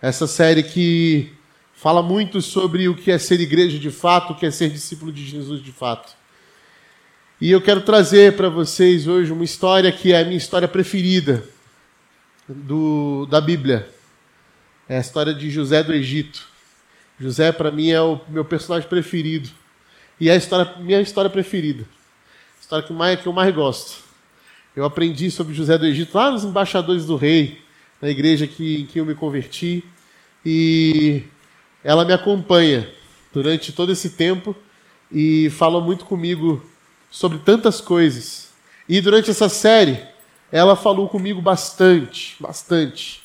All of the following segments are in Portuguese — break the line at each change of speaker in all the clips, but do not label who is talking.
Essa série que fala muito sobre o que é ser igreja de fato, o que é ser discípulo de Jesus de fato. E eu quero trazer para vocês hoje uma história que é a minha história preferida do, da Bíblia. É a história de José do Egito. José, para mim, é o meu personagem preferido. E é a história, minha história preferida. A história que, mais, que eu mais gosto. Eu aprendi sobre José do Egito lá nos Embaixadores do Rei, na igreja que, em que eu me converti. E ela me acompanha durante todo esse tempo e fala muito comigo sobre tantas coisas. E durante essa série, ela falou comigo bastante, bastante.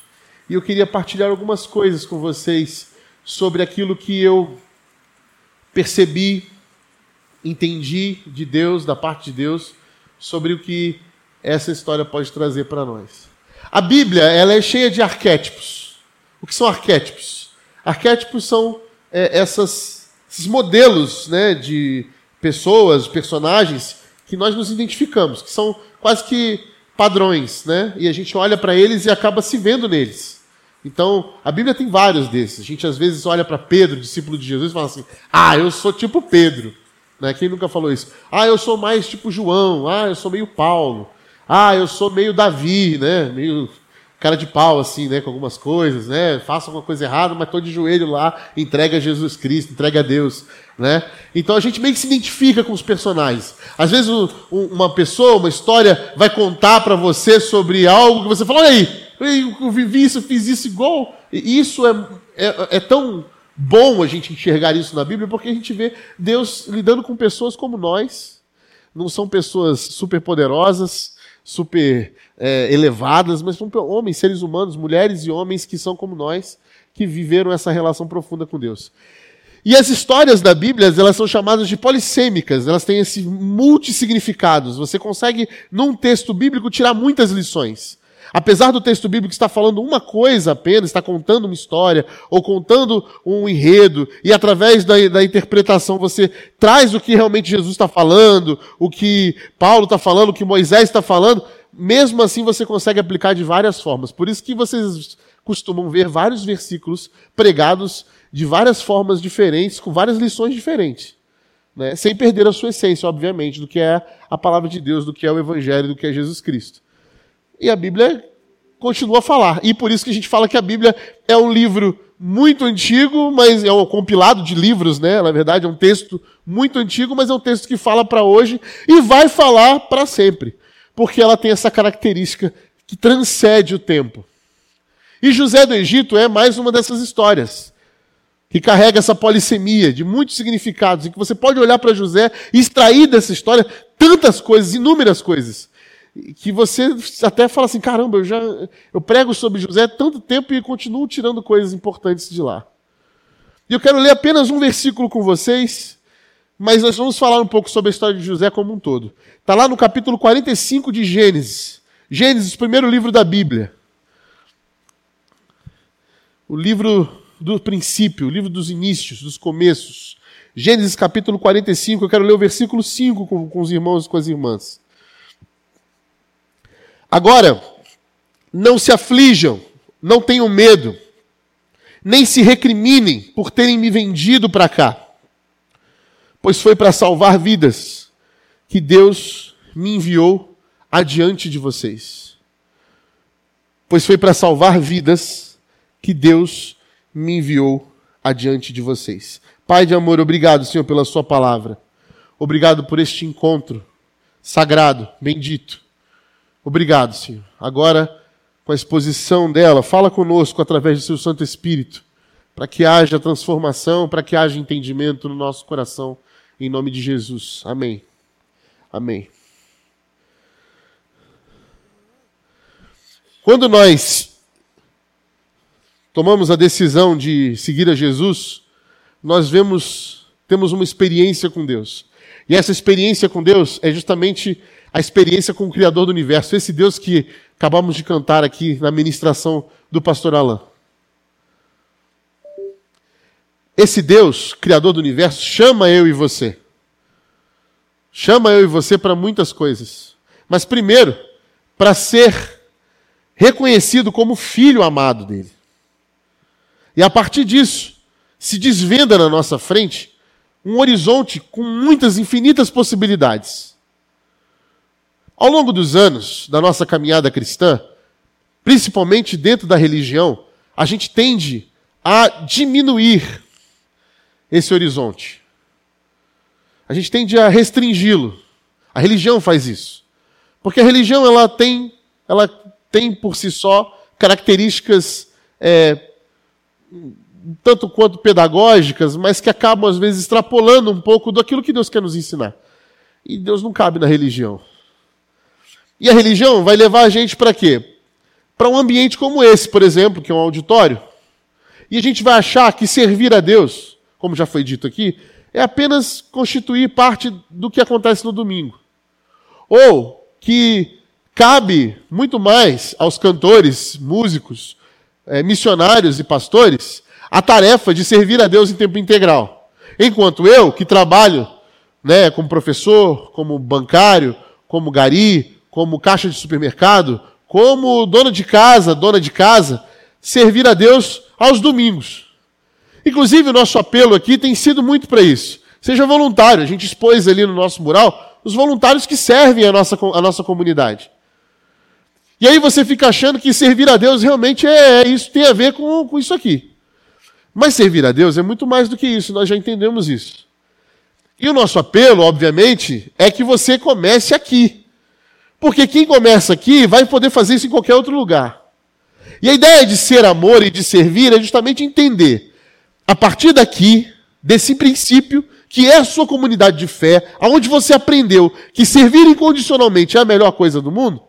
E eu queria partilhar algumas coisas com vocês sobre aquilo que eu percebi, entendi de Deus, da parte de Deus, sobre o que essa história pode trazer para nós. A Bíblia ela é cheia de arquétipos. O que são arquétipos? Arquétipos são é, essas, esses modelos né, de pessoas, personagens que nós nos identificamos, que são quase que padrões, né? E a gente olha para eles e acaba se vendo neles. Então, a Bíblia tem vários desses. A gente às vezes olha para Pedro, discípulo de Jesus, e fala assim: "Ah, eu sou tipo Pedro". Né? Quem nunca falou isso? "Ah, eu sou mais tipo João". "Ah, eu sou meio Paulo". Ah, eu sou meio Davi, né? Meio cara de pau, assim, né? Com algumas coisas, né? Faço alguma coisa errada, mas estou de joelho lá, entrega a Jesus Cristo, entrega a Deus, né? Então a gente meio que se identifica com os personagens. Às vezes um, uma pessoa, uma história, vai contar para você sobre algo que você fala, olha aí, eu vivi isso, fiz isso igual. E isso é, é, é tão bom a gente enxergar isso na Bíblia, porque a gente vê Deus lidando com pessoas como nós. Não são pessoas super poderosas, super é, elevadas, mas são homens, seres humanos, mulheres e homens que são como nós, que viveram essa relação profunda com Deus. E as histórias da Bíblia, elas são chamadas de polissêmicas, elas têm esses multissignificados. Você consegue, num texto bíblico, tirar muitas lições. Apesar do texto bíblico estar falando uma coisa apenas, está contando uma história, ou contando um enredo, e através da, da interpretação você traz o que realmente Jesus está falando, o que Paulo está falando, o que Moisés está falando, mesmo assim você consegue aplicar de várias formas. Por isso que vocês costumam ver vários versículos pregados de várias formas diferentes, com várias lições diferentes. Né? Sem perder a sua essência, obviamente, do que é a palavra de Deus, do que é o Evangelho, do que é Jesus Cristo. E a Bíblia continua a falar. E por isso que a gente fala que a Bíblia é um livro muito antigo, mas é um compilado de livros, né? Na verdade, é um texto muito antigo, mas é um texto que fala para hoje e vai falar para sempre. Porque ela tem essa característica que transcende o tempo. E José do Egito é mais uma dessas histórias que carrega essa polissemia de muitos significados, em que você pode olhar para José e extrair dessa história tantas coisas, inúmeras coisas que você até fala assim, caramba, eu já eu prego sobre José há tanto tempo e continuo tirando coisas importantes de lá. E eu quero ler apenas um versículo com vocês, mas nós vamos falar um pouco sobre a história de José como um todo. Está lá no capítulo 45 de Gênesis. Gênesis, o primeiro livro da Bíblia. O livro do princípio, o livro dos inícios, dos começos. Gênesis capítulo 45, eu quero ler o versículo 5 com, com os irmãos e com as irmãs. Agora, não se aflijam, não tenham medo, nem se recriminem por terem me vendido para cá, pois foi para salvar vidas que Deus me enviou adiante de vocês. Pois foi para salvar vidas que Deus me enviou adiante de vocês. Pai de amor, obrigado, Senhor, pela Sua palavra. Obrigado por este encontro sagrado, bendito Obrigado, Senhor. Agora, com a exposição dela, fala conosco através do seu Santo Espírito, para que haja transformação, para que haja entendimento no nosso coração, em nome de Jesus. Amém. Amém. Quando nós tomamos a decisão de seguir a Jesus, nós vemos, temos uma experiência com Deus. E essa experiência com Deus é justamente a experiência com o Criador do universo, esse Deus que acabamos de cantar aqui na ministração do pastor Alain. Esse Deus, Criador do universo, chama eu e você. Chama eu e você para muitas coisas. Mas primeiro, para ser reconhecido como filho amado dele. E a partir disso, se desvenda na nossa frente um horizonte com muitas infinitas possibilidades. Ao longo dos anos da nossa caminhada cristã, principalmente dentro da religião, a gente tende a diminuir esse horizonte. A gente tende a restringi-lo. A religião faz isso. Porque a religião ela tem, ela tem por si só características é, tanto quanto pedagógicas, mas que acabam às vezes extrapolando um pouco daquilo que Deus quer nos ensinar. E Deus não cabe na religião. E a religião vai levar a gente para quê? Para um ambiente como esse, por exemplo, que é um auditório. E a gente vai achar que servir a Deus, como já foi dito aqui, é apenas constituir parte do que acontece no domingo. Ou que cabe muito mais aos cantores, músicos, é, missionários e pastores a tarefa de servir a Deus em tempo integral. Enquanto eu, que trabalho né, como professor, como bancário, como gari, como caixa de supermercado, como dona de casa, dona de casa, servir a Deus aos domingos. Inclusive, o nosso apelo aqui tem sido muito para isso. Seja voluntário. A gente expôs ali no nosso mural os voluntários que servem a nossa, a nossa comunidade. E aí você fica achando que servir a Deus realmente é, é isso, tem a ver com, com isso aqui. Mas servir a Deus é muito mais do que isso, nós já entendemos isso. E o nosso apelo, obviamente, é que você comece aqui. Porque quem começa aqui vai poder fazer isso em qualquer outro lugar. E a ideia de ser amor e de servir é justamente entender, a partir daqui, desse princípio, que é a sua comunidade de fé, aonde você aprendeu que servir incondicionalmente é a melhor coisa do mundo,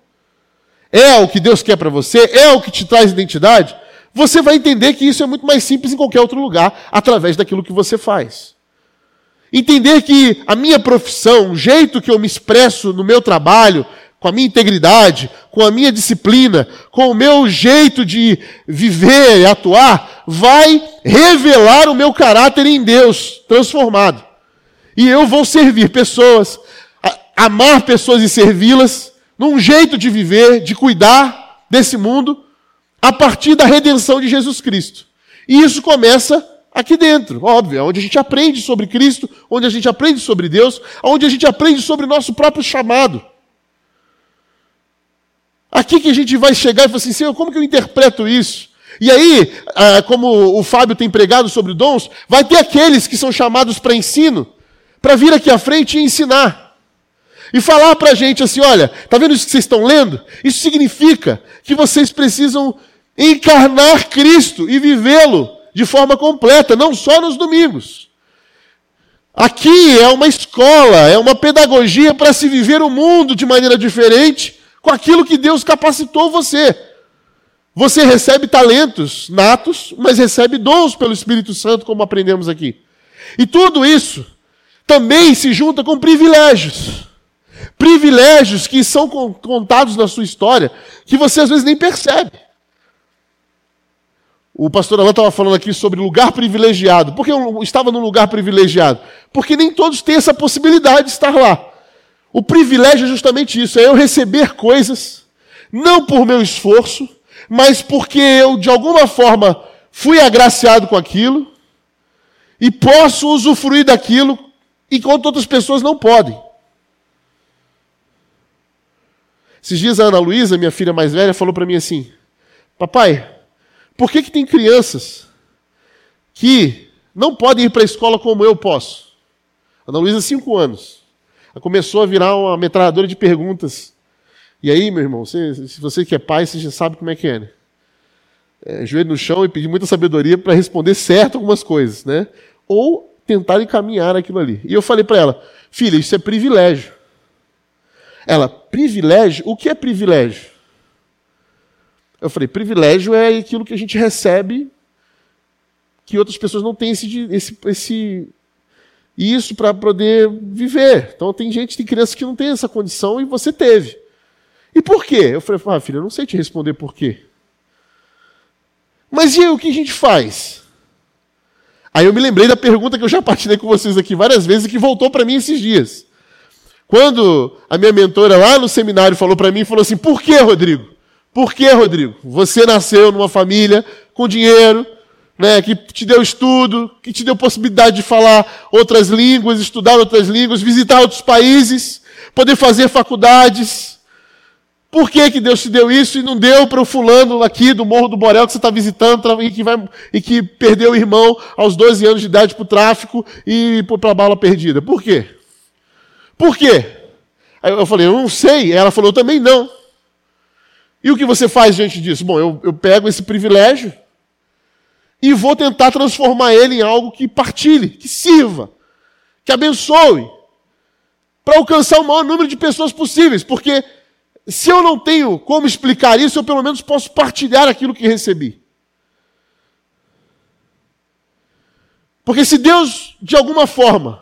é o que Deus quer para você, é o que te traz identidade, você vai entender que isso é muito mais simples em qualquer outro lugar, através daquilo que você faz. Entender que a minha profissão, o jeito que eu me expresso no meu trabalho, com a minha integridade, com a minha disciplina, com o meu jeito de viver e atuar, vai revelar o meu caráter em Deus transformado. E eu vou servir pessoas, amar pessoas e servi-las, num jeito de viver, de cuidar desse mundo, a partir da redenção de Jesus Cristo. E isso começa aqui dentro, óbvio, onde a gente aprende sobre Cristo, onde a gente aprende sobre Deus, onde a gente aprende sobre nosso próprio chamado. Aqui que a gente vai chegar e falar assim, Senhor, como que eu interpreto isso? E aí, ah, como o Fábio tem pregado sobre dons, vai ter aqueles que são chamados para ensino, para vir aqui à frente e ensinar. E falar para a gente assim: olha, está vendo isso que vocês estão lendo? Isso significa que vocês precisam encarnar Cristo e vivê-lo de forma completa, não só nos domingos. Aqui é uma escola, é uma pedagogia para se viver o mundo de maneira diferente com aquilo que Deus capacitou você. Você recebe talentos natos, mas recebe dons pelo Espírito Santo, como aprendemos aqui. E tudo isso também se junta com privilégios. Privilégios que são contados na sua história, que você às vezes nem percebe. O pastor Alain estava falando aqui sobre lugar privilegiado. Por que eu estava num lugar privilegiado? Porque nem todos têm essa possibilidade de estar lá. O privilégio é justamente isso: é eu receber coisas, não por meu esforço, mas porque eu, de alguma forma, fui agraciado com aquilo e posso usufruir daquilo enquanto outras pessoas não podem. Esses dias a Ana Luísa, minha filha mais velha, falou para mim assim: Papai, por que, que tem crianças que não podem ir para a escola como eu posso? Ana Luísa, cinco anos. Começou a virar uma metralhadora de perguntas. E aí, meu irmão, você, se você que é pai, você já sabe como é que é, né? É, joelho no chão e pedir muita sabedoria para responder certo algumas coisas, né? Ou tentar encaminhar aquilo ali. E eu falei para ela, filha, isso é privilégio. Ela, privilégio? O que é privilégio? Eu falei, privilégio é aquilo que a gente recebe que outras pessoas não têm esse, esse, esse isso para poder viver. Então tem gente, tem crianças que não tem essa condição e você teve. E por quê? Eu falei, ah, filha, eu não sei te responder por quê. Mas e aí, o que a gente faz? Aí eu me lembrei da pergunta que eu já partilhei com vocês aqui várias vezes e que voltou para mim esses dias. Quando a minha mentora lá no seminário falou para mim, falou assim: "Por que, Rodrigo? Por quê, Rodrigo? Você nasceu numa família com dinheiro, né, que te deu estudo, que te deu possibilidade de falar outras línguas, estudar outras línguas, visitar outros países, poder fazer faculdades. Por que, que Deus te deu isso e não deu para o fulano aqui do Morro do Borel que você está visitando e que, vai, e que perdeu o irmão aos 12 anos de idade para o tráfico e para a bala perdida? Por quê? Por quê? Aí eu falei, eu não sei. Ela falou, eu também não. E o que você faz diante disso? Bom, eu, eu pego esse privilégio e vou tentar transformar ele em algo que partilhe, que sirva, que abençoe, para alcançar o maior número de pessoas possíveis, porque se eu não tenho como explicar isso, eu pelo menos posso partilhar aquilo que recebi. Porque se Deus, de alguma forma,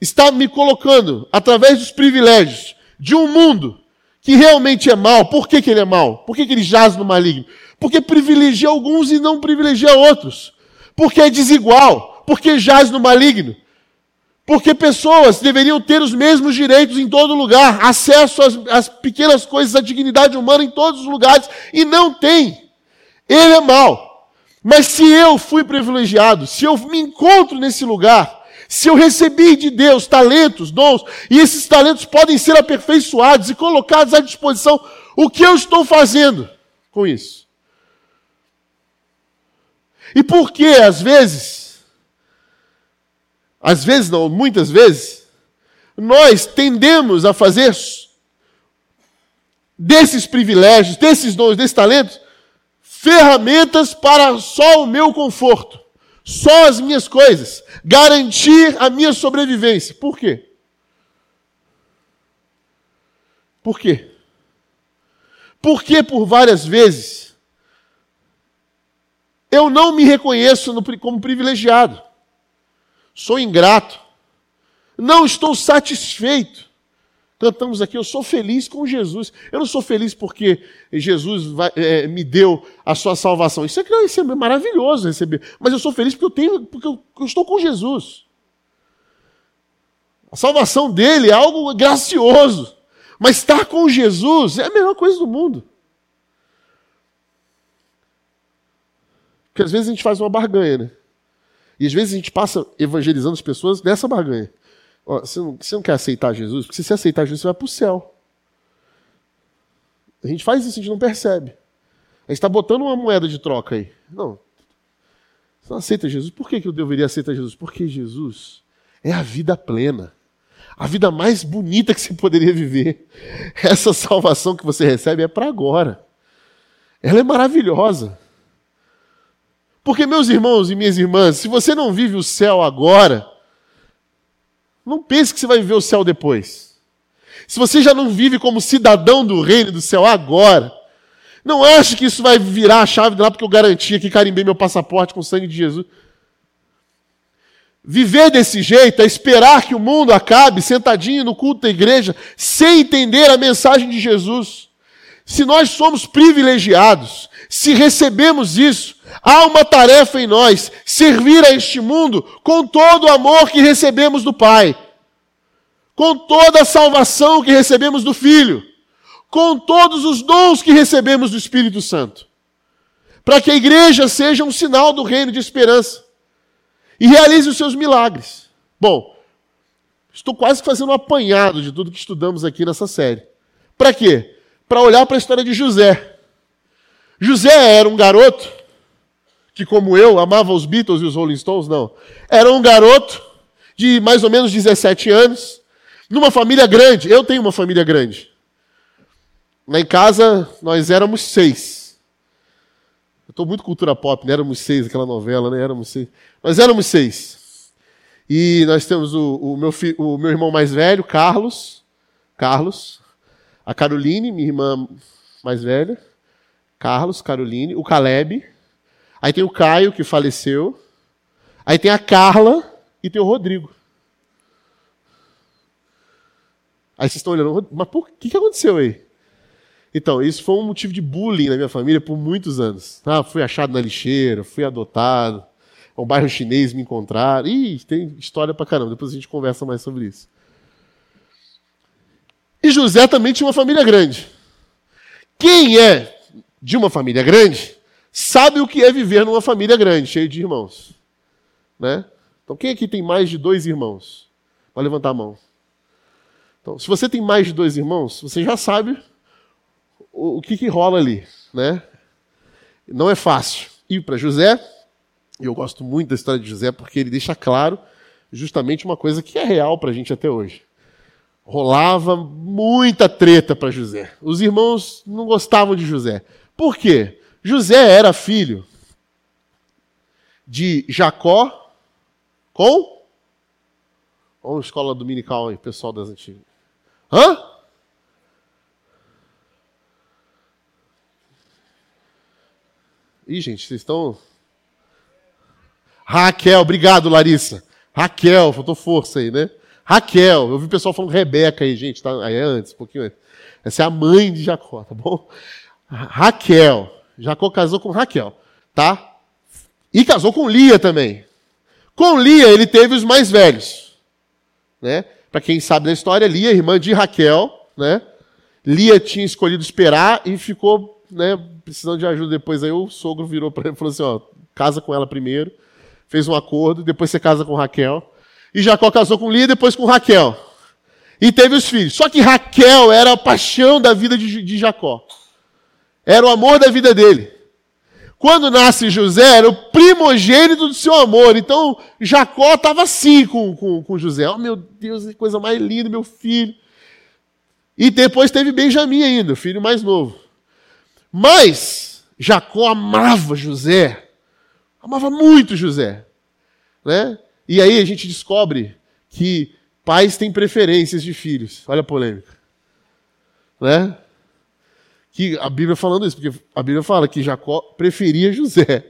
está me colocando, através dos privilégios de um mundo que realmente é mal, por que, que ele é mal? Por que, que ele jaz no maligno? Porque privilegia alguns e não privilegia outros. Porque é desigual. Porque jaz no maligno. Porque pessoas deveriam ter os mesmos direitos em todo lugar, acesso às, às pequenas coisas, à dignidade humana em todos os lugares, e não tem. Ele é mau. Mas se eu fui privilegiado, se eu me encontro nesse lugar, se eu recebi de Deus talentos, dons, e esses talentos podem ser aperfeiçoados e colocados à disposição, o que eu estou fazendo com isso? E por que, às vezes, às vezes não, muitas vezes, nós tendemos a fazer desses privilégios, desses dons, desses talentos, ferramentas para só o meu conforto, só as minhas coisas, garantir a minha sobrevivência. Por quê? Por quê? Porque por várias vezes eu não me reconheço no, como privilegiado. Sou ingrato. Não estou satisfeito. Cantamos aqui, eu sou feliz com Jesus. Eu não sou feliz porque Jesus vai, é, me deu a sua salvação. Isso é, isso é maravilhoso receber. Mas eu sou feliz porque eu tenho, porque eu, eu estou com Jesus. A salvação dele é algo gracioso. Mas estar com Jesus é a melhor coisa do mundo. Porque às vezes a gente faz uma barganha, né? E às vezes a gente passa evangelizando as pessoas nessa barganha. Ó, você, não, você não quer aceitar Jesus? Porque se você aceitar Jesus, você vai para o céu. A gente faz isso, a gente não percebe. A gente está botando uma moeda de troca aí. Não. Você não aceita Jesus? Por que, que eu deveria aceitar Jesus? Porque Jesus é a vida plena. A vida mais bonita que você poderia viver. Essa salvação que você recebe é para agora. Ela é maravilhosa. Porque, meus irmãos e minhas irmãs, se você não vive o céu agora, não pense que você vai viver o céu depois. Se você já não vive como cidadão do reino do céu agora, não ache que isso vai virar a chave de lá porque eu garantia que carimbei meu passaporte com o sangue de Jesus. Viver desse jeito é esperar que o mundo acabe sentadinho no culto da igreja sem entender a mensagem de Jesus. Se nós somos privilegiados, se recebemos isso, há uma tarefa em nós: servir a este mundo com todo o amor que recebemos do Pai, com toda a salvação que recebemos do Filho, com todos os dons que recebemos do Espírito Santo, para que a igreja seja um sinal do reino de esperança e realize os seus milagres. Bom, estou quase fazendo um apanhado de tudo que estudamos aqui nessa série. Para quê? Para olhar para a história de José. José era um garoto que, como eu, amava os Beatles e os Rolling Stones, não. Era um garoto de mais ou menos 17 anos, numa família grande. Eu tenho uma família grande. Lá em casa, nós éramos seis. Eu estou muito cultura pop, né? Éramos seis, aquela novela, né? Éramos seis. Nós éramos seis. E nós temos o, o meu, fi, o meu irmão mais velho, Carlos. Carlos. A Caroline, minha irmã mais velha. Carlos, Caroline, o Caleb. Aí tem o Caio, que faleceu. Aí tem a Carla e tem o Rodrigo. Aí vocês estão olhando, mas por que, que aconteceu aí? Então, isso foi um motivo de bullying na minha família por muitos anos. Ah, fui achado na lixeira, fui adotado. Um bairro chinês me encontraram. Ih, tem história pra caramba. Depois a gente conversa mais sobre isso. E José também tinha uma família grande. Quem é de uma família grande sabe o que é viver numa família grande, cheia de irmãos. Né? Então, quem aqui tem mais de dois irmãos? Vai levantar a mão. Então, se você tem mais de dois irmãos, você já sabe o, o que, que rola ali. Né? Não é fácil. E para José, eu gosto muito da história de José porque ele deixa claro justamente uma coisa que é real para a gente até hoje. Rolava muita treta para José. Os irmãos não gostavam de José. Por quê? José era filho de Jacó com. Vamos escola dominical aí, pessoal das antigas. Hã? Ih, gente, vocês estão. Raquel, obrigado, Larissa. Raquel, faltou força aí, né? Raquel, eu vi o pessoal falando Rebeca aí, gente, tá? Aí é antes, um pouquinho antes. Essa é a mãe de Jacó, tá bom? Raquel. Jacó casou com Raquel, tá? E casou com Lia também. Com Lia, ele teve os mais velhos. Né? Para quem sabe da história, Lia, irmã de Raquel, né? Lia tinha escolhido esperar e ficou né, precisando de ajuda depois. Aí o sogro virou para ele e falou assim: ó, casa com ela primeiro. Fez um acordo, depois você casa com Raquel. E Jacó casou com Lia depois com Raquel. E teve os filhos. Só que Raquel era a paixão da vida de, de Jacó. Era o amor da vida dele. Quando nasce José, era o primogênito do seu amor. Então, Jacó estava assim com, com, com José. Oh, meu Deus, que coisa mais linda, meu filho. E depois teve Benjamim ainda, o filho mais novo. Mas, Jacó amava José. Amava muito José. Né? E aí a gente descobre que pais têm preferências de filhos. Olha a polêmica. Né? Que a Bíblia falando isso, porque a Bíblia fala que Jacó preferia José.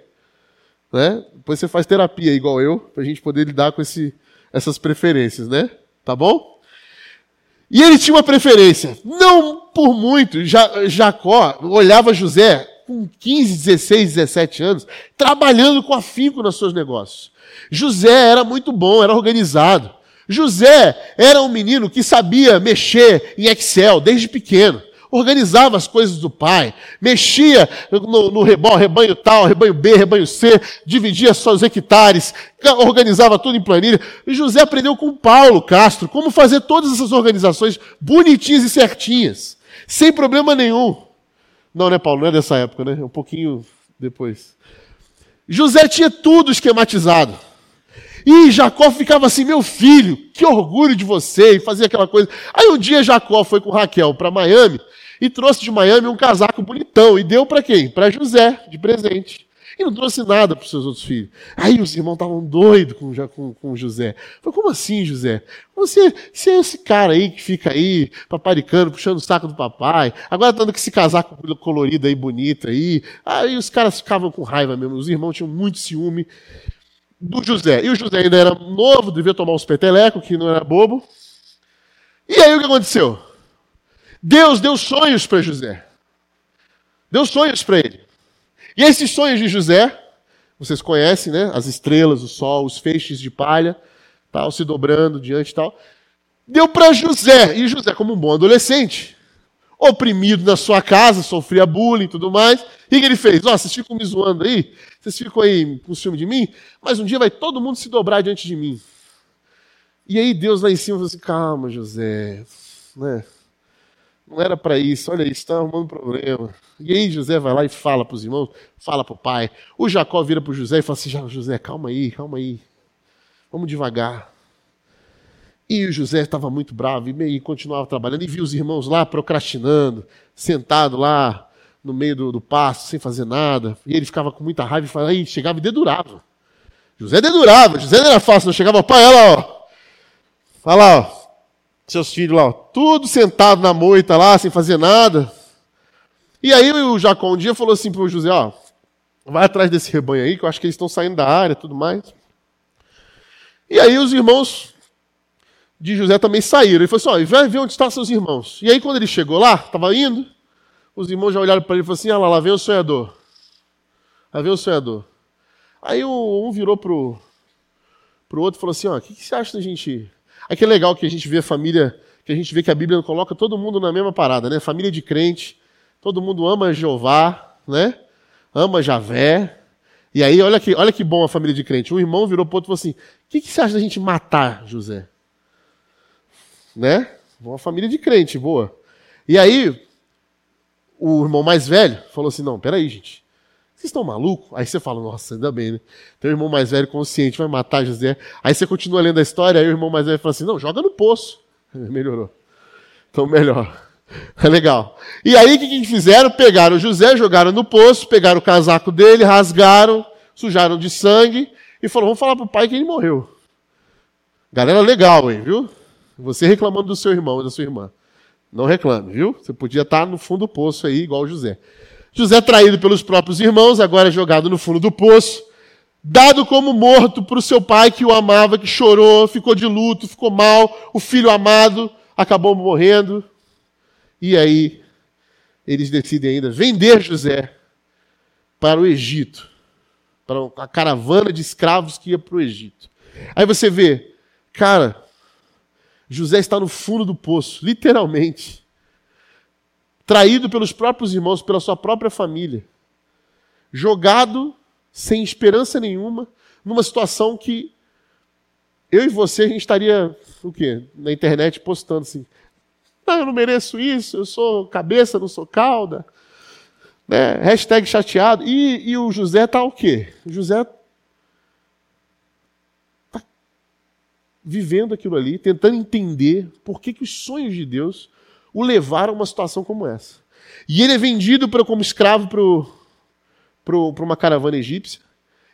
Né? Depois você faz terapia igual eu, para a gente poder lidar com esse, essas preferências, né? Tá bom? E ele tinha uma preferência, não por muito. Jacó olhava José com 15, 16, 17 anos, trabalhando com afinco nos seus negócios. José era muito bom, era organizado. José era um menino que sabia mexer em Excel desde pequeno organizava as coisas do pai, mexia no, no rebanho, rebanho tal, rebanho B, rebanho C, dividia seus hectares, organizava tudo em planilha. E José aprendeu com Paulo Castro como fazer todas essas organizações bonitinhas e certinhas, sem problema nenhum. Não, né, Paulo? Não é dessa época, né? É um pouquinho depois. José tinha tudo esquematizado. E Jacó ficava assim, meu filho, que orgulho de você, e fazia aquela coisa. Aí um dia Jacó foi com Raquel para Miami e trouxe de Miami um casaco bonitão. E deu para quem? Para José, de presente. E não trouxe nada para os seus outros filhos. Aí os irmãos estavam doidos com, com, com José. Falei, como assim, José? Você, você é esse cara aí que fica aí, paparicando, puxando o saco do papai. Agora dando com esse casaco colorido aí, bonito aí. Aí os caras ficavam com raiva mesmo. Os irmãos tinham muito ciúme do José. E o José ainda era novo, devia tomar uns petelecos, que não era bobo. E aí o que aconteceu? Deus deu sonhos para José. Deu sonhos para ele. E esses sonhos de José, vocês conhecem, né? As estrelas, o sol, os feixes de palha, tal, se dobrando diante e tal. Deu para José. E José, como um bom adolescente, oprimido na sua casa, sofria bullying e tudo mais. E que ele fez? Ó, vocês ficam me zoando aí, vocês ficam aí com ciúme de mim, mas um dia vai todo mundo se dobrar diante de mim. E aí Deus lá em cima falou assim: calma, José, né? Não era para isso, olha isso, está arrumando problema. E aí José vai lá e fala para os irmãos, fala para o pai. O Jacó vira para o José e fala assim: José, calma aí, calma aí. Vamos devagar. E o José estava muito bravo e, continuava trabalhando. E viu os irmãos lá procrastinando, sentado lá no meio do, do pasto, sem fazer nada. E ele ficava com muita raiva e falava, aí chegava e dedurava. José dedurava, José não era fácil, não chegava, pai, olha lá, ó. Lá, ó seus filhos lá, tudo sentado na moita lá, sem fazer nada. E aí o Jacó um dia falou assim para o José, ó, vai atrás desse rebanho aí, que eu acho que eles estão saindo da área tudo mais. E aí os irmãos de José também saíram. Ele falou assim, ó, vai ver onde estão seus irmãos. E aí quando ele chegou lá, estava indo, os irmãos já olharam para ele e falaram assim, ah lá, lá vem o sonhador. Lá vem o sonhador. Aí um virou pro, pro outro e falou assim, ó, o que, que você acha da gente Aí que é legal que a gente vê a família, que a gente vê que a Bíblia coloca todo mundo na mesma parada, né? Família de crente, Todo mundo ama Jeová, né? Ama Javé. E aí, olha que, olha que bom a família de crente. Um irmão virou para outro e falou assim: O que, que você acha da gente matar José? Né? Uma família de crente, boa. E aí, o irmão mais velho falou assim: Não, peraí, gente. Vocês estão malucos? Aí você fala, nossa, ainda bem, né? Tem um irmão mais velho consciente, vai matar José. Aí você continua lendo a história, aí o irmão mais velho fala assim: não, joga no poço. Melhorou. Então, melhor. É legal. E aí, o que, que fizeram? Pegaram o José, jogaram no poço, pegaram o casaco dele, rasgaram, sujaram de sangue e falaram: vamos falar pro pai que ele morreu. Galera legal, hein, viu? Você reclamando do seu irmão e da sua irmã. Não reclame, viu? Você podia estar no fundo do poço aí, igual José. José, traído pelos próprios irmãos, agora é jogado no fundo do poço, dado como morto para o seu pai que o amava, que chorou, ficou de luto, ficou mal, o filho amado acabou morrendo. E aí, eles decidem ainda vender José para o Egito, para a caravana de escravos que ia para o Egito. Aí você vê, cara, José está no fundo do poço, literalmente traído pelos próprios irmãos, pela sua própria família, jogado sem esperança nenhuma, numa situação que eu e você a gente estaria o quê? Na internet postando assim: ah, eu não mereço isso, eu sou cabeça, não sou cauda. Né? Hashtag chateado. E, e o José está o quê? O José vivendo aquilo ali, tentando entender por que, que os sonhos de Deus o levaram a uma situação como essa. E ele é vendido pra, como escravo para uma caravana egípcia.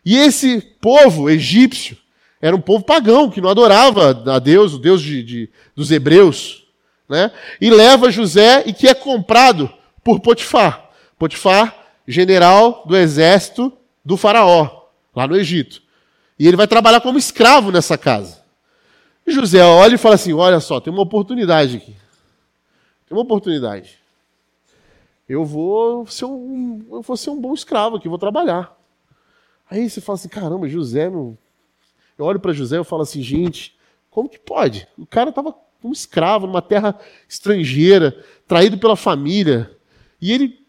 E esse povo egípcio era um povo pagão, que não adorava a Deus, o Deus de, de, dos hebreus. Né? E leva José e que é comprado por Potifar. Potifar, general do exército do faraó, lá no Egito. E ele vai trabalhar como escravo nessa casa. E José olha e fala assim: Olha só, tem uma oportunidade aqui. Tem uma oportunidade. Eu vou ser um, eu vou ser um bom escravo aqui, vou trabalhar. Aí você fala assim, caramba, José, meu... eu olho para José e falo assim, gente, como que pode? O cara estava um escravo numa terra estrangeira, traído pela família, e ele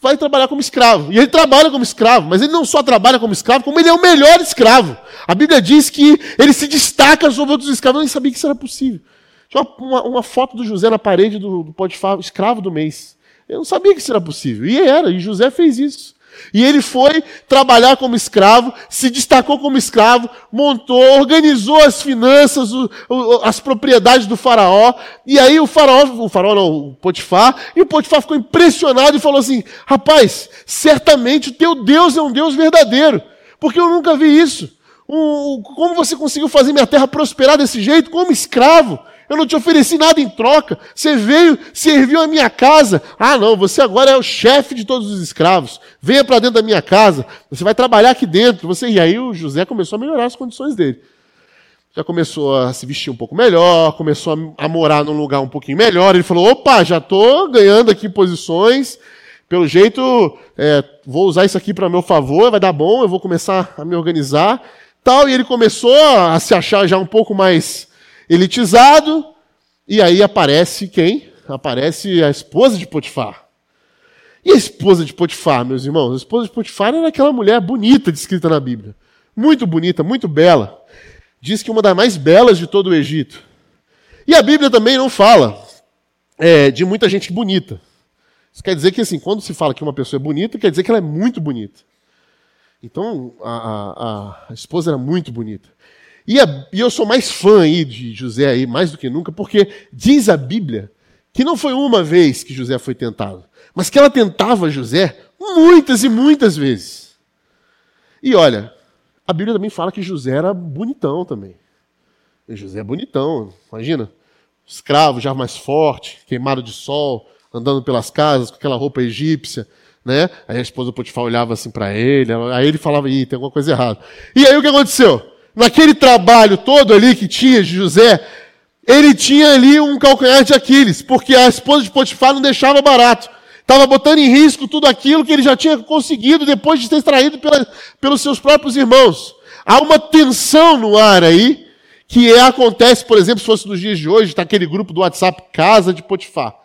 vai trabalhar como escravo. E ele trabalha como escravo, mas ele não só trabalha como escravo, como ele é o melhor escravo. A Bíblia diz que ele se destaca sobre outros escravos. Eu nem sabia que isso era possível. Tinha uma, uma, foto do José na parede do, do Potifar, escravo do mês. Eu não sabia que isso era possível. E era, e José fez isso. E ele foi trabalhar como escravo, se destacou como escravo, montou, organizou as finanças, o, o, as propriedades do faraó. E aí o faraó, o faraó não, o Potifar, e o Potifar ficou impressionado e falou assim: rapaz, certamente o teu Deus é um Deus verdadeiro, porque eu nunca vi isso. Como você conseguiu fazer minha terra prosperar desse jeito? Como escravo. Eu não te ofereci nada em troca. Você veio, serviu a minha casa. Ah, não, você agora é o chefe de todos os escravos. Venha para dentro da minha casa. Você vai trabalhar aqui dentro. Você E aí o José começou a melhorar as condições dele. Já começou a se vestir um pouco melhor, começou a, morar num lugar um pouquinho melhor. Ele falou: opa, já estou ganhando aqui posições. Pelo jeito, é, vou usar isso aqui para meu favor, vai dar bom, eu vou começar a me organizar. Tal, e ele começou a se achar já um pouco mais elitizado, e aí aparece quem? Aparece a esposa de Potifar. E a esposa de Potifar, meus irmãos? A esposa de Potifar era aquela mulher bonita descrita na Bíblia. Muito bonita, muito bela. Diz que uma das mais belas de todo o Egito. E a Bíblia também não fala é, de muita gente bonita. Isso quer dizer que, assim, quando se fala que uma pessoa é bonita, quer dizer que ela é muito bonita. Então, a, a, a esposa era muito bonita. E, a, e, eu sou mais fã aí de José aí, mais do que nunca, porque diz a Bíblia que não foi uma vez que José foi tentado, mas que ela tentava José muitas e muitas vezes. E olha, a Bíblia também fala que José era bonitão também. E José é bonitão, imagina. Escravo, já mais forte, queimado de sol, andando pelas casas com aquela roupa egípcia, né? Aí a esposa Potifar olhava assim para ele, aí ele falava, ih, tem alguma coisa errada. E aí o que aconteceu? Naquele trabalho todo ali que tinha de José, ele tinha ali um calcanhar de Aquiles, porque a esposa de Potifar não deixava barato. Estava botando em risco tudo aquilo que ele já tinha conseguido depois de ter extraído pela, pelos seus próprios irmãos. Há uma tensão no ar aí, que é, acontece, por exemplo, se fosse nos dias de hoje, está aquele grupo do WhatsApp Casa de Potifar.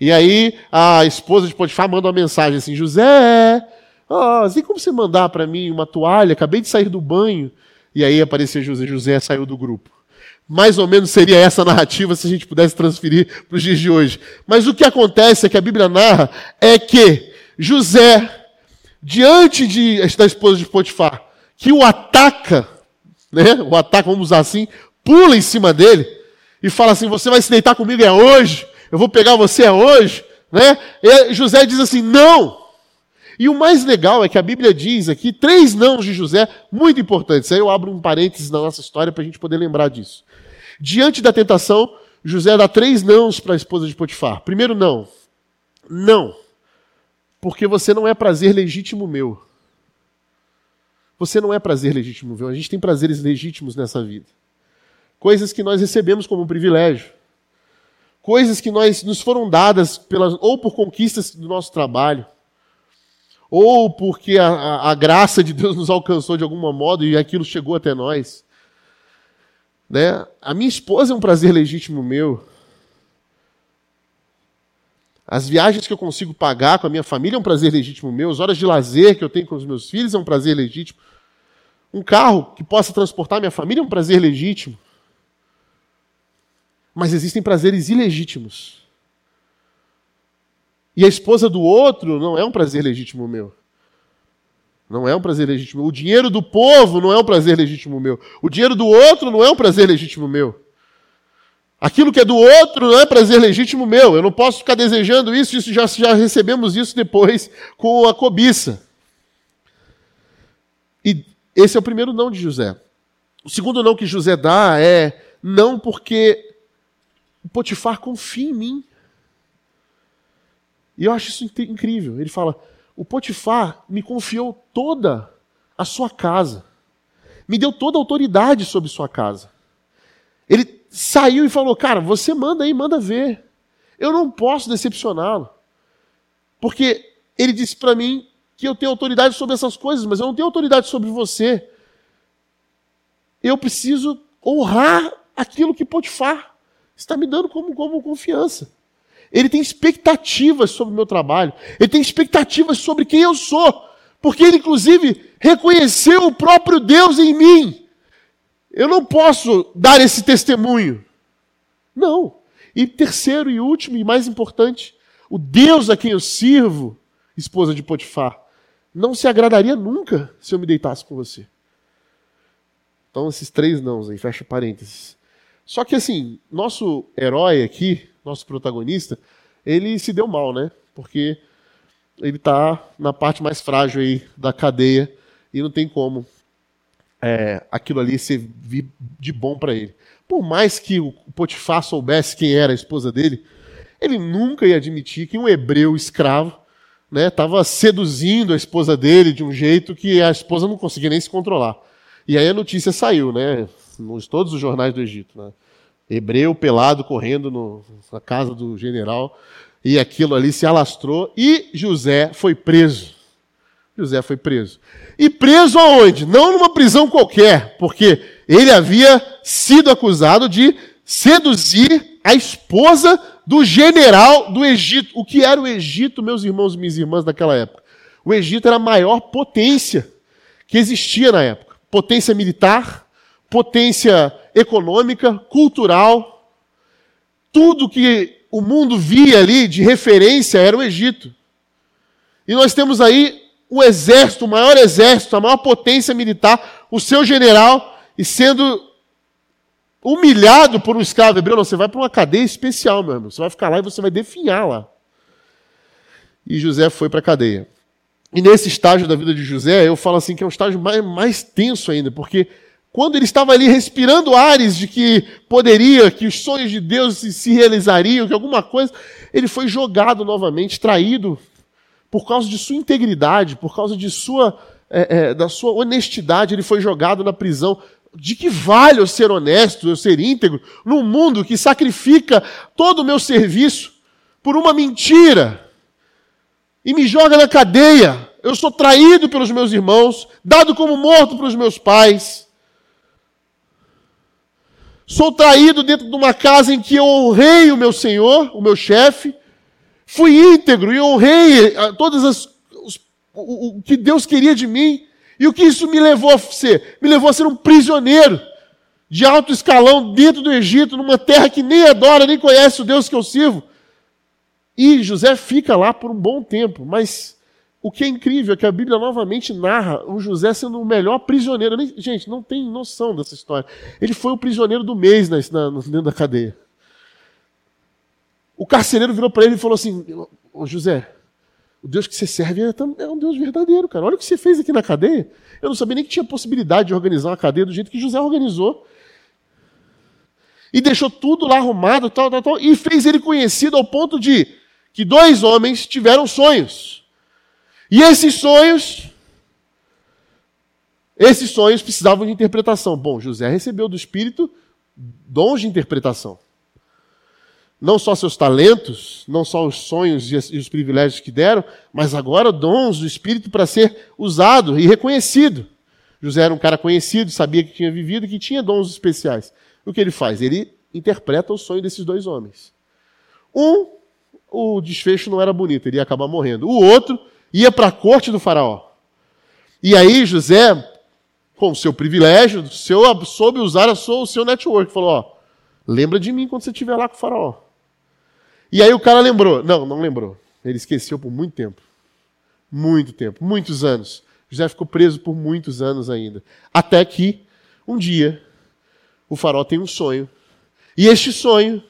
E aí a esposa de Potifar manda uma mensagem assim: José, oh, tem como você mandar para mim uma toalha? Acabei de sair do banho. E aí apareceu José, José saiu do grupo. Mais ou menos seria essa narrativa se a gente pudesse transferir para os dias de hoje. Mas o que acontece é que a Bíblia narra é que José, diante de, da esposa de Potifar, que o ataca, né? O ataca, vamos usar assim, pula em cima dele e fala assim: Você vai se deitar comigo é hoje, eu vou pegar você é hoje, né? E José diz assim: Não. E o mais legal é que a Bíblia diz aqui três nãos de José muito importantes. Aí eu abro um parênteses na nossa história para a gente poder lembrar disso. Diante da tentação, José dá três nãos para a esposa de Potifar. Primeiro não. Não. Porque você não é prazer legítimo meu. Você não é prazer legítimo meu. A gente tem prazeres legítimos nessa vida. Coisas que nós recebemos como um privilégio. Coisas que nós nos foram dadas pelas, ou por conquistas do nosso trabalho, ou porque a, a, a graça de Deus nos alcançou de algum modo e aquilo chegou até nós. Né? A minha esposa é um prazer legítimo meu. As viagens que eu consigo pagar com a minha família é um prazer legítimo meu. As horas de lazer que eu tenho com os meus filhos é um prazer legítimo. Um carro que possa transportar minha família é um prazer legítimo. Mas existem prazeres ilegítimos. E a esposa do outro não é um prazer legítimo meu. Não é um prazer legítimo. O dinheiro do povo não é um prazer legítimo meu. O dinheiro do outro não é um prazer legítimo meu. Aquilo que é do outro não é prazer legítimo meu. Eu não posso ficar desejando isso, isso já, já recebemos isso depois com a cobiça. E esse é o primeiro não de José. O segundo não que José dá é não porque o Potifar confia em mim. E eu acho isso incrível. Ele fala: o Potifar me confiou toda a sua casa, me deu toda a autoridade sobre sua casa. Ele saiu e falou: Cara, você manda aí, manda ver. Eu não posso decepcioná-lo. Porque ele disse para mim que eu tenho autoridade sobre essas coisas, mas eu não tenho autoridade sobre você. Eu preciso honrar aquilo que Potifar está me dando como, como confiança. Ele tem expectativas sobre o meu trabalho. Ele tem expectativas sobre quem eu sou. Porque ele, inclusive, reconheceu o próprio Deus em mim. Eu não posso dar esse testemunho. Não. E terceiro e último e mais importante, o Deus a quem eu sirvo, esposa de Potifar, não se agradaria nunca se eu me deitasse com você. Então, esses três não, fecha parênteses. Só que assim, nosso herói aqui, nosso protagonista, ele se deu mal, né? Porque ele está na parte mais frágil aí da cadeia e não tem como é, aquilo ali servir de bom para ele. Por mais que o Potifar soubesse quem era a esposa dele, ele nunca ia admitir que um hebreu escravo estava né, seduzindo a esposa dele de um jeito que a esposa não conseguia nem se controlar. E aí a notícia saiu, né? Nos todos os jornais do Egito. Né? Hebreu pelado correndo no, na casa do general, e aquilo ali se alastrou, e José foi preso. José foi preso. E preso aonde? Não numa prisão qualquer, porque ele havia sido acusado de seduzir a esposa do general do Egito. O que era o Egito, meus irmãos e minhas irmãs, naquela época? O Egito era a maior potência que existia na época. Potência militar, potência econômica, cultural. Tudo que o mundo via ali de referência era o Egito. E nós temos aí o exército, o maior exército, a maior potência militar, o seu general, e sendo humilhado por um escravo hebreu. Não, você vai para uma cadeia especial, meu irmão. Você vai ficar lá e você vai definhar lá. E José foi para a cadeia. E nesse estágio da vida de José, eu falo assim que é um estágio mais, mais tenso ainda, porque quando ele estava ali respirando ares de que poderia, que os sonhos de Deus se realizariam, que alguma coisa, ele foi jogado novamente, traído, por causa de sua integridade, por causa de sua, é, é, da sua honestidade, ele foi jogado na prisão. De que vale eu ser honesto, eu ser íntegro, num mundo que sacrifica todo o meu serviço por uma mentira e me joga na cadeia? Eu sou traído pelos meus irmãos, dado como morto pelos meus pais. Sou traído dentro de uma casa em que eu honrei o meu senhor, o meu chefe, fui íntegro e honrei todas as os, o, o que Deus queria de mim. E o que isso me levou a ser? Me levou a ser um prisioneiro de alto escalão dentro do Egito, numa terra que nem adora, nem conhece o Deus que eu sirvo. E José fica lá por um bom tempo, mas o que é incrível é que a Bíblia novamente narra o José sendo o melhor prisioneiro. Gente, não tem noção dessa história. Ele foi o prisioneiro do mês na, na, dentro da cadeia. O carcereiro virou para ele e falou assim: Ô José, o Deus que você serve é, é um Deus verdadeiro, cara. Olha o que você fez aqui na cadeia. Eu não sabia nem que tinha possibilidade de organizar uma cadeia do jeito que José organizou. E deixou tudo lá arrumado, tal, tal, tal, e fez ele conhecido ao ponto de que dois homens tiveram sonhos. E esses sonhos, esses sonhos precisavam de interpretação. Bom, José recebeu do Espírito dons de interpretação não só seus talentos, não só os sonhos e os privilégios que deram, mas agora dons do Espírito para ser usado e reconhecido. José era um cara conhecido, sabia que tinha vivido e que tinha dons especiais. O que ele faz? Ele interpreta o sonho desses dois homens. Um, o desfecho não era bonito, ele ia acabar morrendo. O outro ia para a corte do faraó. E aí José, com o seu privilégio, seu, soube usar a sua, o seu network, falou: ó, lembra de mim quando você estiver lá com o faraó. E aí o cara lembrou. Não, não lembrou. Ele esqueceu por muito tempo. Muito tempo, muitos anos. José ficou preso por muitos anos ainda. Até que, um dia, o farol tem um sonho. E este sonho,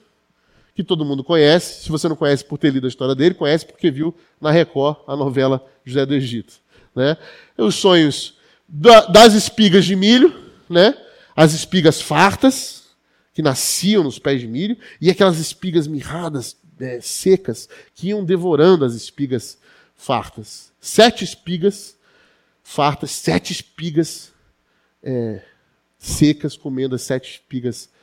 que todo mundo conhece, se você não conhece por ter lido a história dele, conhece porque viu na Record a novela José do Egito. Né? Os sonhos das espigas de milho, né? as espigas fartas, que nasciam nos pés de milho, e aquelas espigas mirradas, é, secas que iam devorando as espigas fartas. Sete espigas fartas, sete espigas é, secas comendo as sete espigas fartas.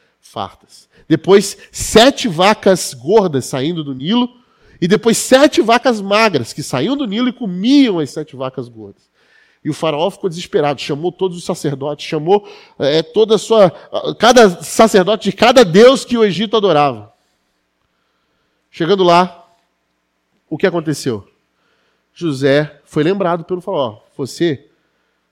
Depois, sete vacas gordas saindo do Nilo. E depois, sete vacas magras que saíam do Nilo e comiam as sete vacas gordas. E o faraó ficou desesperado, chamou todos os sacerdotes, chamou é, toda a sua. cada sacerdote de cada deus que o Egito adorava. Chegando lá, o que aconteceu? José foi lembrado pelo faraó. Você,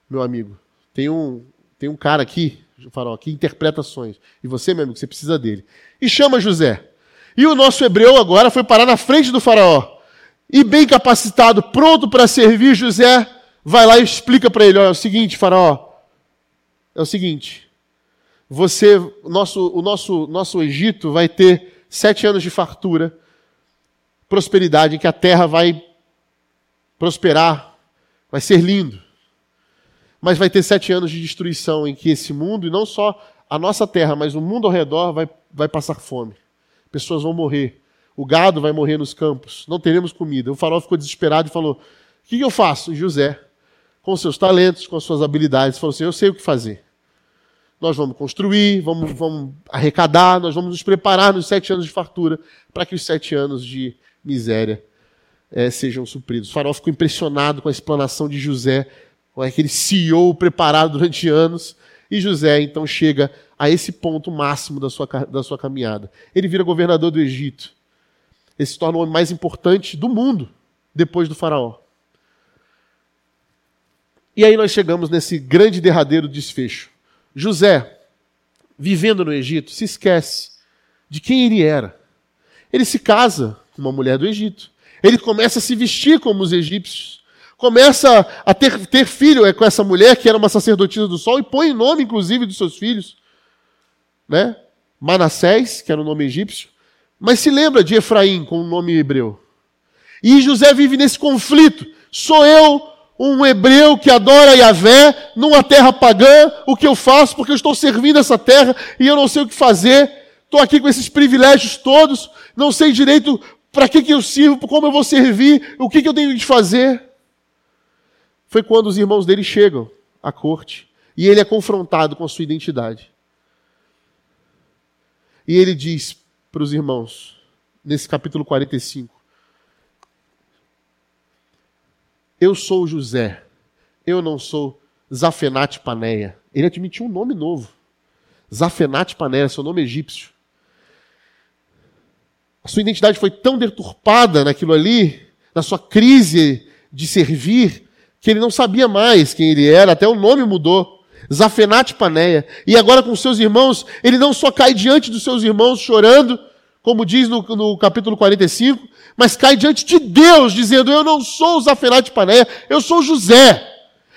meu amigo, tem um, tem um cara aqui, o faraó, que interpreta sonhos. E você, meu amigo, você precisa dele. E chama José. E o nosso hebreu agora foi parar na frente do faraó. E bem capacitado, pronto para servir, José vai lá e explica para ele: olha, é o seguinte, faraó, é o seguinte, você, nosso, o nosso, nosso Egito vai ter sete anos de fartura prosperidade, em que a terra vai prosperar, vai ser lindo. Mas vai ter sete anos de destruição em que esse mundo, e não só a nossa terra, mas o mundo ao redor vai, vai passar fome. Pessoas vão morrer. O gado vai morrer nos campos. Não teremos comida. O farol ficou desesperado e falou: O que, eu faço? E José, com seus talentos, com suas habilidades, falou assim: Eu sei o que fazer. Nós vamos construir, vamos, vamos arrecadar, nós vamos nos preparar nos sete anos de fartura para que os sete anos de miséria é, sejam supridos. O farol ficou impressionado com a explanação de José, aquele CEO preparado durante anos, e José então chega a esse ponto máximo da sua, da sua caminhada. Ele vira governador do Egito. Ele se torna o homem mais importante do mundo depois do faraó. E aí nós chegamos nesse grande derradeiro desfecho. José, vivendo no Egito, se esquece de quem ele era. Ele se casa uma mulher do Egito. Ele começa a se vestir como os egípcios. Começa a ter, ter filho é, com essa mulher, que era uma sacerdotisa do sol, e põe nome, inclusive, dos seus filhos. Né? Manassés, que era o nome egípcio. Mas se lembra de Efraim, com o nome hebreu. E José vive nesse conflito. Sou eu um hebreu que adora Yahvé numa terra pagã, o que eu faço porque eu estou servindo essa terra e eu não sei o que fazer. Estou aqui com esses privilégios todos, não sei direito para que, que eu sirvo? Como eu vou servir? O que, que eu tenho de fazer? Foi quando os irmãos dele chegam à corte e ele é confrontado com a sua identidade. E ele diz para os irmãos, nesse capítulo 45, Eu sou José, eu não sou Zafenate Paneia. Ele admitiu um nome novo. Zafenate Paneia, seu nome egípcio. a sua identidade foi tão deturpada naquilo ali, na sua crise de servir, que ele não sabia mais quem ele era, até o nome mudou. Zafenate Paneia. E agora com seus irmãos, ele não só cai diante dos seus irmãos chorando, como diz no, no capítulo 45, mas cai diante de Deus, dizendo: Eu não sou Zafenate Paneia, eu sou José.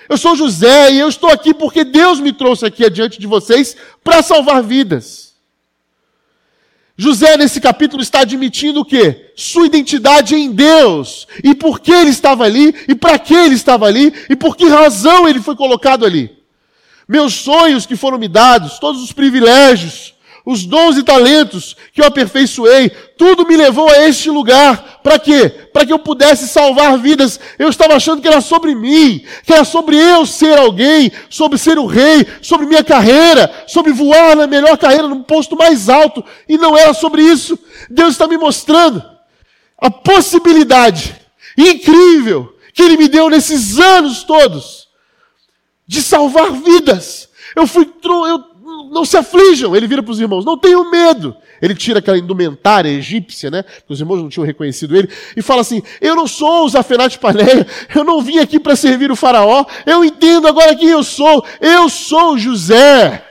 Eu sou José e eu estou aqui porque Deus me trouxe aqui adiante de vocês para salvar vidas. José, nesse capítulo, está admitindo o quê? Sua identidade em Deus. E por que ele estava ali, e para que ele estava ali, e por que razão ele foi colocado ali. Meus sonhos que foram me dados, todos os privilégios, os dons talentos que eu aperfeiçoei, tudo me levou a este lugar. Para quê? Para que eu pudesse salvar vidas. Eu estava achando que era sobre mim, que era sobre eu ser alguém, sobre ser o rei, sobre minha carreira, sobre voar na melhor carreira, no posto mais alto. E não era sobre isso. Deus está me mostrando a possibilidade incrível que Ele me deu nesses anos todos de salvar vidas. Eu fui, eu não se aflijam. Ele vira para os irmãos, não tenham medo. Ele tira aquela indumentária egípcia, né? Os irmãos não tinham reconhecido ele, e fala assim: Eu não sou o Zafenate Paneia, eu não vim aqui para servir o Faraó, eu entendo agora quem eu sou, eu sou José.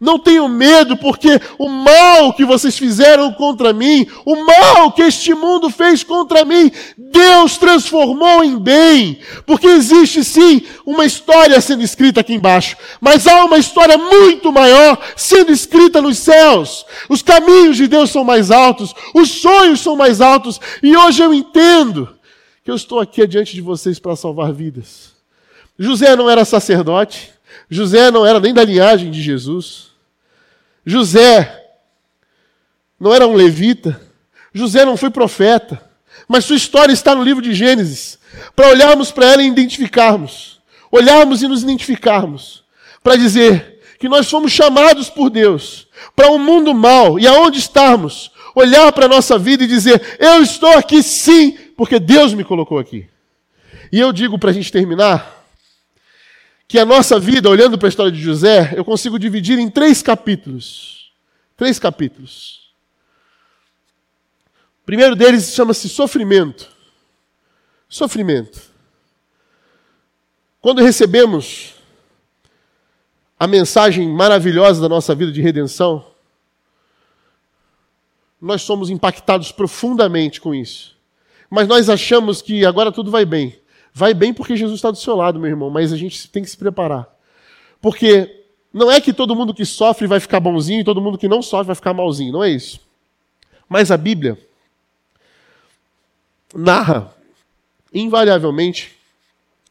Não tenho medo, porque o mal que vocês fizeram contra mim, o mal que este mundo fez contra mim, Deus transformou em bem. Porque existe sim uma história sendo escrita aqui embaixo, mas há uma história muito maior sendo escrita nos céus. Os caminhos de Deus são mais altos, os sonhos são mais altos, e hoje eu entendo que eu estou aqui diante de vocês para salvar vidas. José não era sacerdote, José não era nem da linhagem de Jesus. José não era um levita, José não foi profeta, mas sua história está no livro de Gênesis, para olharmos para ela e identificarmos, olharmos e nos identificarmos, para dizer que nós fomos chamados por Deus para um mundo mau e aonde estarmos, olhar para a nossa vida e dizer: Eu estou aqui sim, porque Deus me colocou aqui. E eu digo para a gente terminar, que a nossa vida, olhando para a história de José, eu consigo dividir em três capítulos. Três capítulos. O primeiro deles chama-se sofrimento. Sofrimento. Quando recebemos a mensagem maravilhosa da nossa vida de redenção, nós somos impactados profundamente com isso. Mas nós achamos que agora tudo vai bem. Vai bem porque Jesus está do seu lado, meu irmão, mas a gente tem que se preparar. Porque não é que todo mundo que sofre vai ficar bonzinho e todo mundo que não sofre vai ficar malzinho, não é isso. Mas a Bíblia narra, invariavelmente,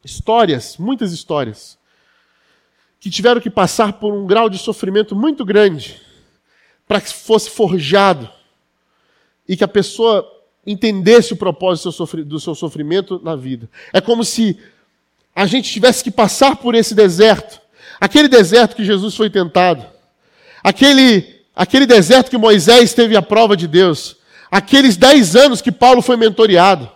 histórias, muitas histórias, que tiveram que passar por um grau de sofrimento muito grande para que fosse forjado e que a pessoa entendesse o propósito do seu sofrimento na vida. É como se a gente tivesse que passar por esse deserto, aquele deserto que Jesus foi tentado, aquele, aquele deserto que Moisés teve a prova de Deus, aqueles dez anos que Paulo foi mentoreado.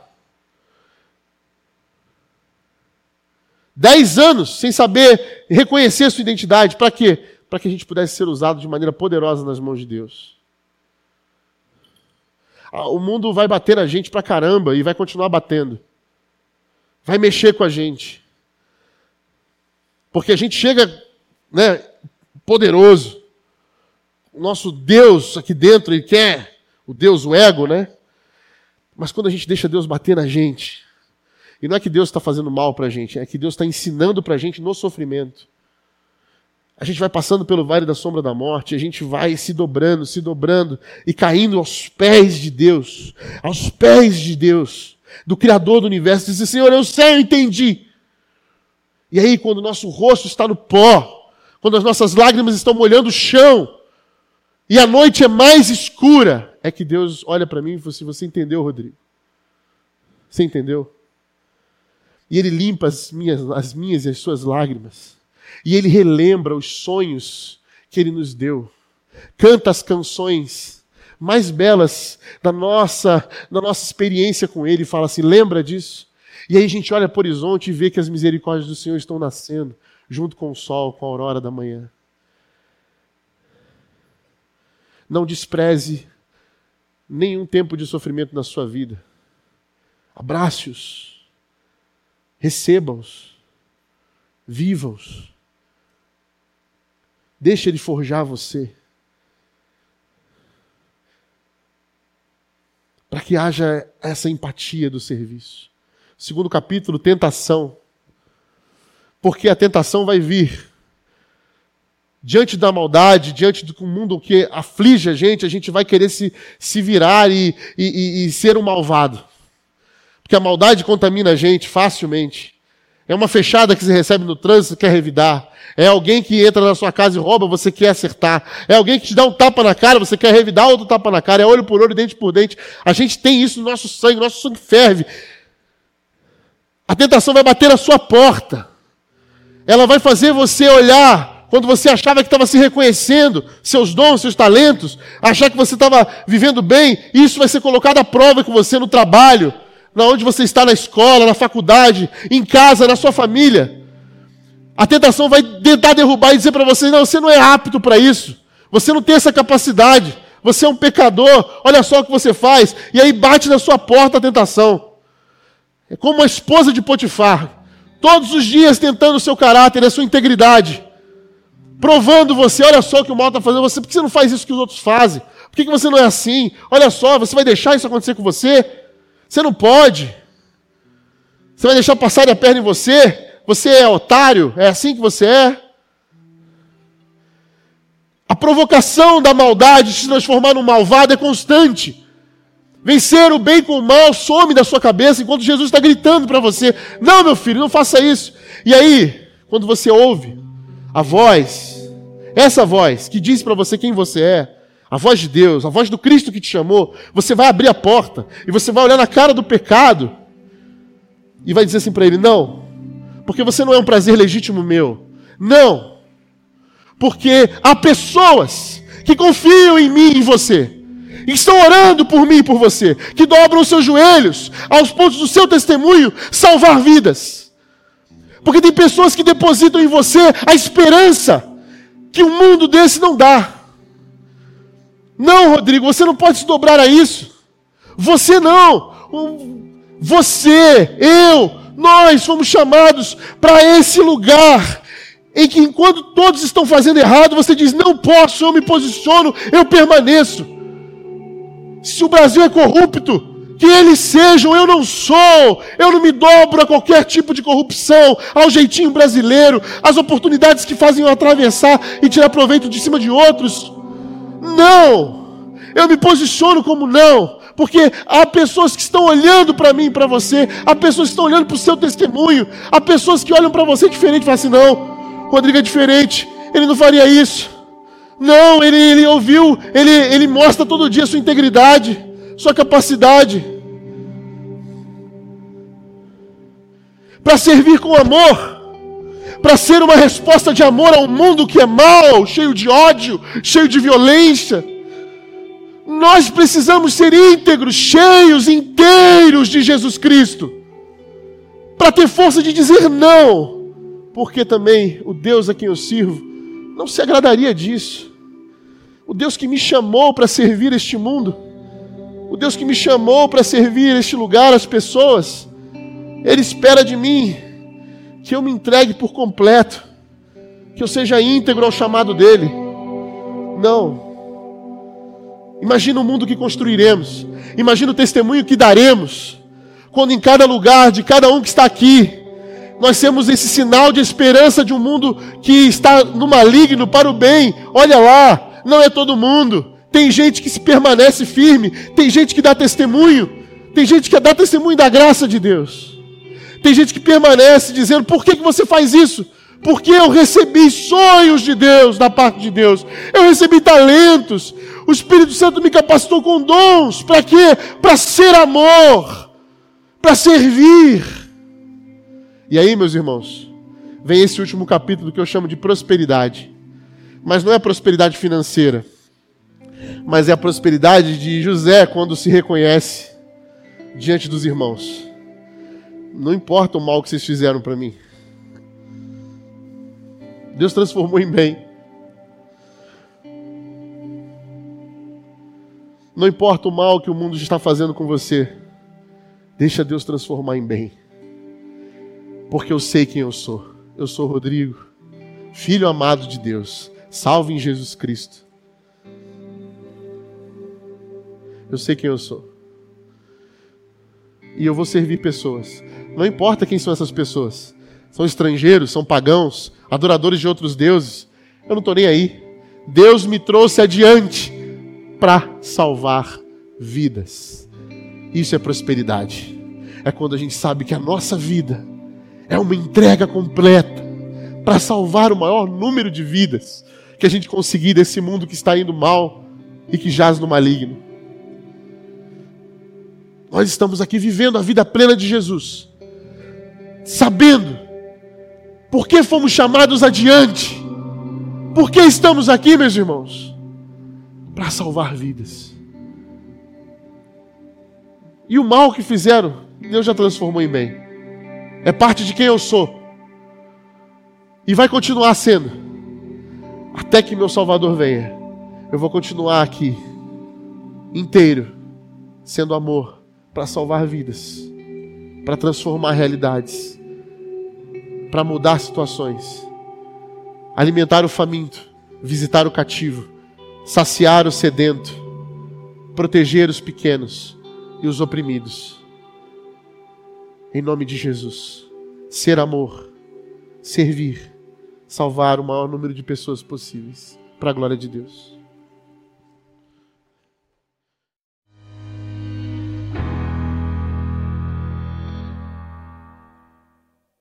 Dez anos sem saber reconhecer sua identidade. Para quê? Para que a gente pudesse ser usado de maneira poderosa nas mãos de Deus. Ah, o mundo vai bater a gente pra caramba e vai continuar batendo. Vai mexer com a gente. Porque a gente chega, né, poderoso. O nosso Deus aqui dentro, ele quer o Deus, o ego, né? Mas quando a gente deixa Deus bater na gente, e não é que Deus está fazendo mal para a gente, é que Deus está ensinando para a gente no sofrimento. A gente vai passando pelo vale da sombra da morte, a gente vai se dobrando, se dobrando e caindo aos pés de Deus, aos pés de Deus, do Criador do universo, dizer: Senhor, eu sei, eu entendi. E aí, quando o nosso rosto está no pó, quando as nossas lágrimas estão molhando o chão, e a noite é mais escura, é que Deus olha para mim e fala assim: Você entendeu, Rodrigo? Você entendeu? E Ele limpa as minhas, as minhas e as suas lágrimas e ele relembra os sonhos que ele nos deu. Canta as canções mais belas da nossa, da nossa experiência com ele e fala assim: lembra disso? E aí a gente olha para o horizonte e vê que as misericórdias do Senhor estão nascendo, junto com o sol, com a aurora da manhã. Não despreze nenhum tempo de sofrimento na sua vida. Abrace-os, receba-os, viva-os. Deixe ele forjar você. Para que haja essa empatia do serviço. Segundo capítulo, tentação. Porque a tentação vai vir diante da maldade, diante do mundo que aflige a gente, a gente vai querer se, se virar e, e, e ser um malvado. Porque a maldade contamina a gente facilmente. É uma fechada que você recebe no trânsito, quer revidar. É alguém que entra na sua casa e rouba, você quer acertar. É alguém que te dá um tapa na cara, você quer revidar outro tapa na cara. É olho por olho, dente por dente. A gente tem isso no nosso sangue, nosso sangue ferve. A tentação vai bater na sua porta. Ela vai fazer você olhar quando você achava que estava se reconhecendo, seus dons, seus talentos, achar que você estava vivendo bem, isso vai ser colocado à prova com você no trabalho, na onde você está na escola, na faculdade, em casa, na sua família. A tentação vai tentar derrubar e dizer para você: não, você não é apto para isso, você não tem essa capacidade, você é um pecador, olha só o que você faz, e aí bate na sua porta a tentação. É como a esposa de Potifar, todos os dias tentando o seu caráter, a sua integridade provando você, olha só o que o mal está fazendo você, por que você não faz isso que os outros fazem? Por que você não é assim? Olha só, você vai deixar isso acontecer com você? Você não pode. Você vai deixar passar a perna em você? Você é otário? É assim que você é? A provocação da maldade de se transformar num malvado é constante. Vencer o bem com o mal some da sua cabeça enquanto Jesus está gritando para você: Não, meu filho, não faça isso. E aí, quando você ouve a voz essa voz que diz para você quem você é, a voz de Deus, a voz do Cristo que te chamou, você vai abrir a porta e você vai olhar na cara do pecado e vai dizer assim para ele: Não, porque você não é um prazer legítimo meu. Não, porque há pessoas que confiam em mim e em você. E estão orando por mim e por você, que dobram os seus joelhos aos pontos do seu testemunho salvar vidas. Porque tem pessoas que depositam em você a esperança que um mundo desse não dá. Não, Rodrigo, você não pode se dobrar a isso. Você não. Você, eu, nós fomos chamados para esse lugar em que enquanto todos estão fazendo errado, você diz: "Não posso, eu me posiciono, eu permaneço". Se o Brasil é corrupto, que eles sejam, eu não sou, eu não me dobro a qualquer tipo de corrupção, ao jeitinho brasileiro, às oportunidades que fazem eu atravessar e tirar proveito de cima de outros. Não, eu me posiciono como não, porque há pessoas que estão olhando para mim e para você, há pessoas que estão olhando para o seu testemunho, há pessoas que olham para você diferente e falam assim: não, Rodrigo é diferente, ele não faria isso. Não, ele, ele ouviu, ele, ele mostra todo dia sua integridade sua capacidade para servir com amor, para ser uma resposta de amor ao mundo que é mau, cheio de ódio, cheio de violência. Nós precisamos ser íntegros, cheios, inteiros de Jesus Cristo, para ter força de dizer não, porque também o Deus a quem eu sirvo não se agradaria disso. O Deus que me chamou para servir este mundo o Deus que me chamou para servir este lugar, as pessoas, Ele espera de mim que eu me entregue por completo, que eu seja íntegro ao chamado dEle. Não. Imagina o mundo que construiremos, imagina o testemunho que daremos, quando em cada lugar de cada um que está aqui, nós temos esse sinal de esperança de um mundo que está no maligno para o bem. Olha lá, não é todo mundo. Tem gente que se permanece firme, tem gente que dá testemunho, tem gente que dá testemunho da graça de Deus. Tem gente que permanece dizendo: por que, que você faz isso? Porque eu recebi sonhos de Deus, da parte de Deus. Eu recebi talentos. O Espírito Santo me capacitou com dons. Para quê? Para ser amor. Para servir. E aí, meus irmãos, vem esse último capítulo que eu chamo de prosperidade. Mas não é prosperidade financeira mas é a prosperidade de José quando se reconhece diante dos irmãos. Não importa o mal que vocês fizeram para mim. Deus transformou em bem. Não importa o mal que o mundo está fazendo com você, deixa Deus transformar em bem. Porque eu sei quem eu sou. Eu sou Rodrigo, filho amado de Deus, salvo em Jesus Cristo. Eu sei quem eu sou. E eu vou servir pessoas. Não importa quem são essas pessoas. São estrangeiros, são pagãos, adoradores de outros deuses. Eu não estou nem aí. Deus me trouxe adiante para salvar vidas. Isso é prosperidade. É quando a gente sabe que a nossa vida é uma entrega completa para salvar o maior número de vidas que a gente conseguir desse mundo que está indo mal e que jaz no maligno. Nós estamos aqui vivendo a vida plena de Jesus, sabendo por que fomos chamados adiante, por que estamos aqui, meus irmãos para salvar vidas. E o mal que fizeram, Deus já transformou em bem. É parte de quem eu sou. E vai continuar sendo. Até que meu Salvador venha. Eu vou continuar aqui, inteiro, sendo amor, para salvar vidas, para transformar realidades, para mudar situações, alimentar o faminto, visitar o cativo saciar o sedento, proteger os pequenos e os oprimidos. Em nome de Jesus. Ser amor, servir, salvar o maior número de pessoas possíveis, para a glória de Deus.